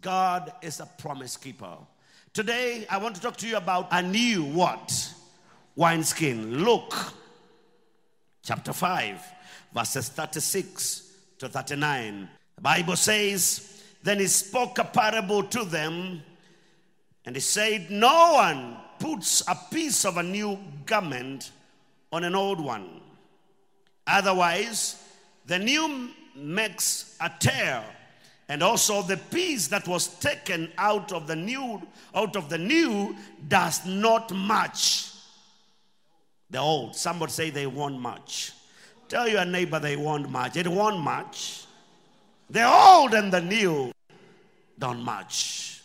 God is a promise keeper. Today, I want to talk to you about a new what? Wineskin. Luke chapter 5, verses 36 to 39. The Bible says, Then he spoke a parable to them, and he said, No one puts a piece of a new garment on an old one. Otherwise, the new makes a tear and also the piece that was taken out of the new out of the new does not match the old. Somebody say they won't match. Tell your neighbor they won't match. It won't match. The old and the new don't match.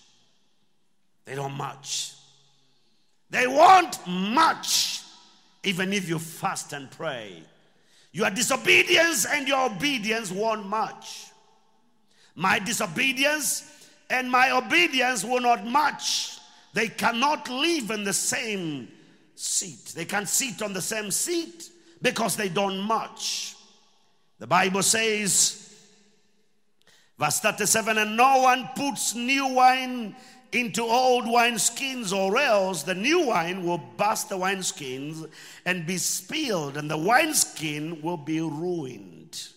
They don't match. They won't match even if you fast and pray. Your disobedience and your obedience won't match my disobedience and my obedience will not match. They cannot live in the same seat. They can't sit on the same seat because they don't match. The Bible says, verse 37 and no one puts new wine into old wineskins, or else the new wine will burst the wineskins and be spilled, and the wineskin will be ruined.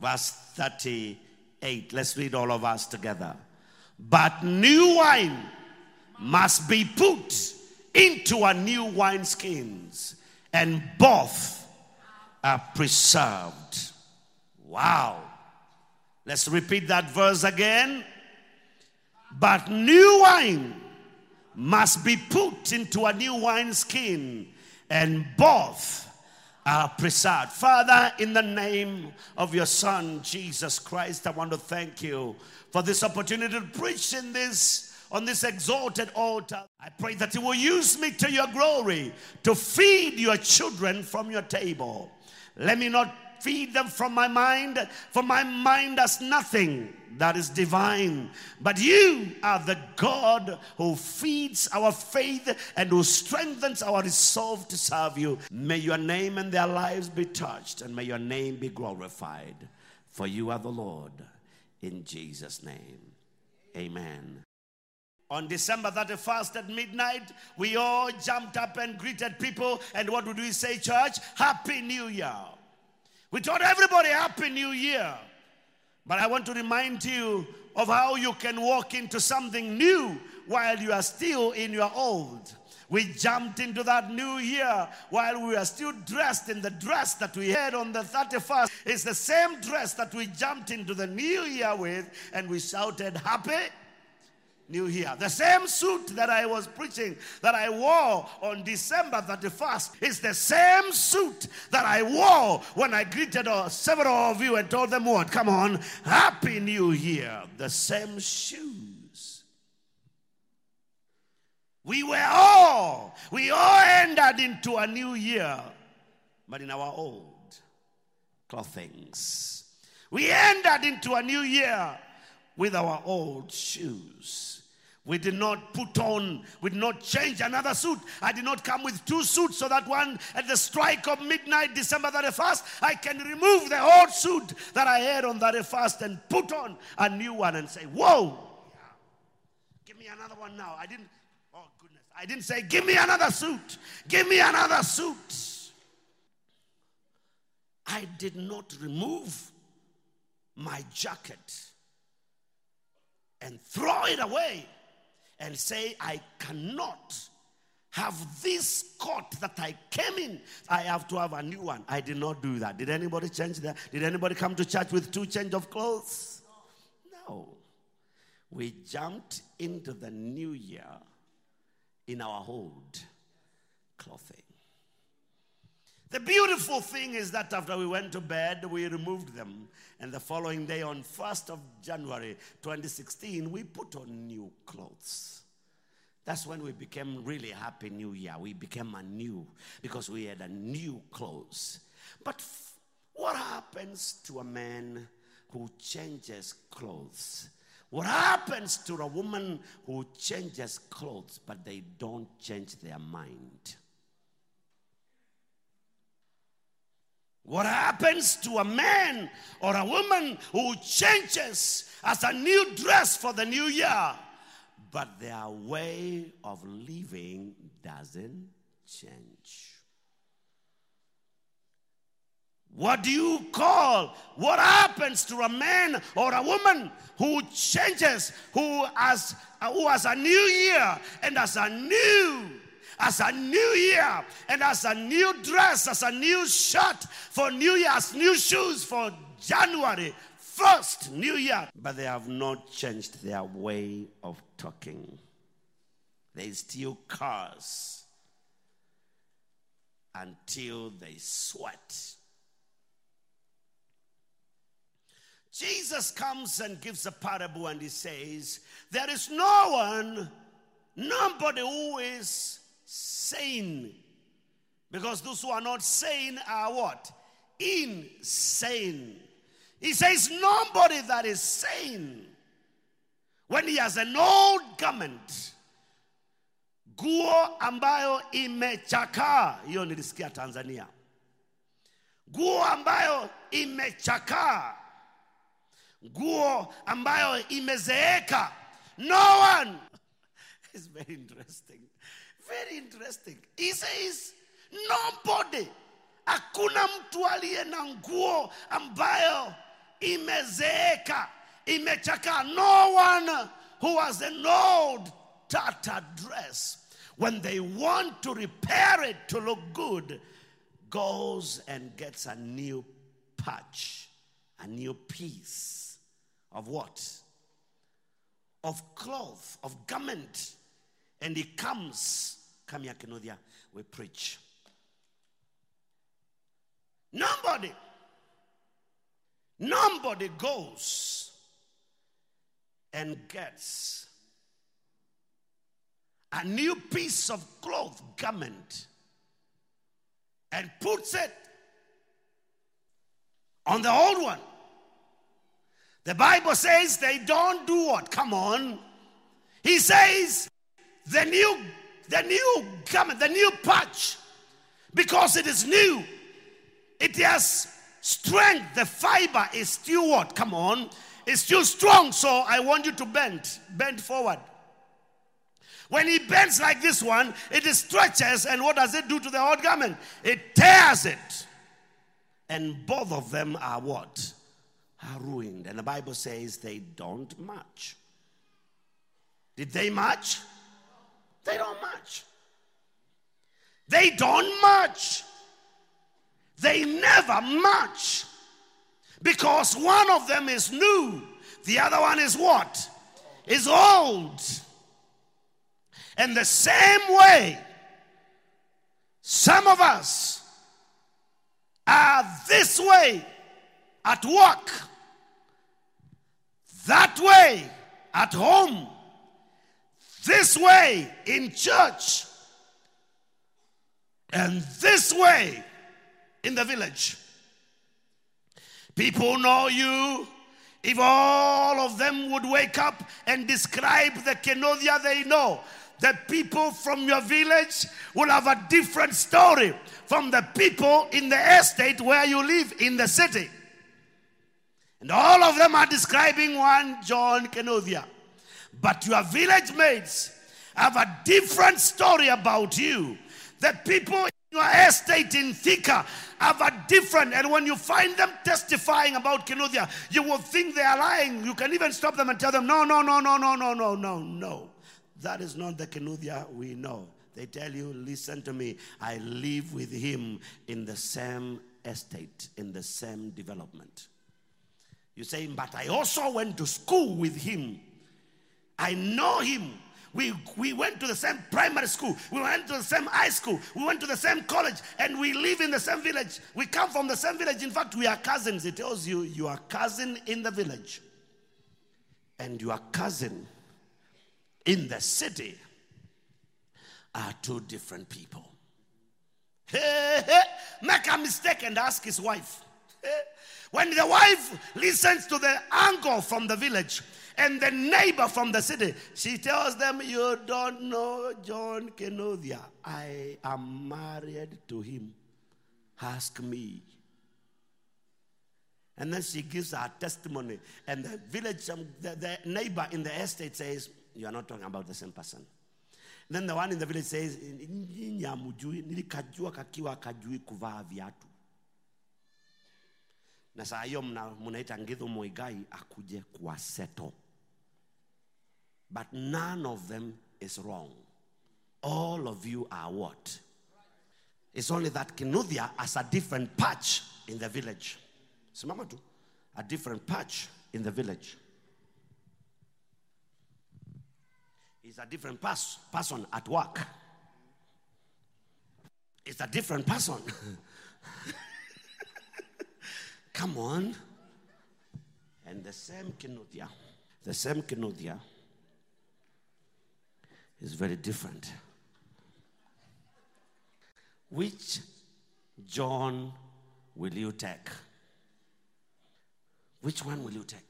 Verse 38. Let's read all of us together. But new wine must be put into a new wineskins, and both are preserved. Wow. Let's repeat that verse again. But new wine must be put into a new wineskin, and both are preserved. Father, in the name of your Son, Jesus Christ, I want to thank you for this opportunity to preach in this on this exalted altar. I pray that you will use me to your glory to feed your children from your table. Let me not feed them from my mind, for my mind does nothing that is divine. But you are the God who feeds our faith and who strengthens our resolve to serve you. May your name and their lives be touched, and may your name be glorified. For you are the Lord. In Jesus' name, amen. On December 31st at midnight, we all jumped up and greeted people. And what would we say, church? Happy New Year. We told everybody Happy New Year. But I want to remind you of how you can walk into something new while you are still in your old. We jumped into that new year while we were still dressed in the dress that we had on the 31st. It's the same dress that we jumped into the new year with, and we shouted, Happy New Year. The same suit that I was preaching that I wore on December 31st is the same suit that I wore when I greeted uh, several of you and told them what? Come on, Happy New Year. The same shoes. We were all, we all entered into a new year, but in our old clothings. We entered into a new year with our old shoes. We did not put on, we did not change another suit. I did not come with two suits so that one at the strike of midnight, December 31st, I can remove the old suit that I had on 31st and put on a new one and say, Whoa, give me another one now. I didn't, oh goodness, I didn't say, Give me another suit, give me another suit. I did not remove my jacket and throw it away and say, I cannot have this coat that I came in. I have to have a new one. I did not do that. Did anybody change that? Did anybody come to church with two change of clothes? No. We jumped into the new year in our old clothing. The beautiful thing is that after we went to bed, we removed them. And the following day, on 1st of January 2016, we put on new clothes. That's when we became really happy new year. We became a new because we had a new clothes. But f- what happens to a man who changes clothes? What happens to a woman who changes clothes but they don't change their mind? What happens to a man or a woman who changes as a new dress for the new year, but their way of living doesn't change? What do you call what happens to a man or a woman who changes, who has, who has a new year and has a new as a new year and as a new dress, as a new shirt for New Year's, new shoes for January 1st, New Year. But they have not changed their way of talking. They still curse until they sweat. Jesus comes and gives a parable and he says, There is no one, nobody who is sane. Because those who are not sane are what? Insane. He says, Nobody that is sane, when he has an old garment, guo ambayo imechakaa, hiyo nilisikia Tanzania, guo ambayo imechakaa, guo ambayo imezeeka, no one. It's very interesting. Very interesting. He says, nobody, hakuna mtu aliye na nguo ambayo imezeeka, imechakaa. No one who has an old tattered dress, when they want to repair it to look good, goes and gets a new patch, a new piece of what? Of cloth, of garment. And he comes Come here, Kinuthia. We preach. Nobody, nobody goes and gets a new piece of cloth, garment, and puts it on the old one. The Bible says they don't do what? Come on. He says the new the new garment, the new patch, because it is new. It has strength. The fiber is still what? Come on. It's still strong. So I want you to bend. Bend forward. When he bends like this one, it stretches, and what does it do to the old garment? It tears it. And both of them are what? Are ruined. And the Bible says they don't match. Did they match? They don't match. They don't match. They never match. Because one of them is new, the other one is what? Is old. And the same way, some of us are this way at work, that way at home this way in church and this way in the village. People know you. If all of them would wake up and describe the Kinuthia they know, the people from your village will have a different story from the people in the estate where you live in the city. And all of them are describing one John Kinuthia. But your village mates have a different story about you. The people in your estate in Thika have a different, and when you find them testifying about Kinuthia, you will think they are lying. You can even stop them and tell them, no, no, no, no, no, no, no, no, no. That is not the Kinuthia we know. They tell you, listen to me, I live with him in the same estate, in the same development. You say, but I also went to school with him. I know him. We, we went to the same primary school. We went to the same high school. We went to the same college. And we live in the same village. We come from the same village. In fact, we are cousins. It tells you you are cousin in the village. And your cousin in the city are two different people. Make a mistake and ask his wife. When the wife listens to the uncle from the village, and the neighbor from the city. She tells them, You don't know John Kinuthia. I am married to him. Ask me. And then she gives her testimony. And the village, um, the, the neighbor in the estate says, You are not talking about the same person. Then the one in the village says, "Nyinyi hamjui, nilikajua kakiwa kajui kuvaa viatu. Na saa hiyo mna- mnaita Ngithu Muigai akuje. But none of them is wrong. All of you are what? It's only that Kinuthia has a different patch in the village. Simama tu. A different patch in the village. He's a different pers- person at work. It's a different person. Come on. And the same Kinuthia, the same Kinuthia is very different. Which John will you take? Which one will you take?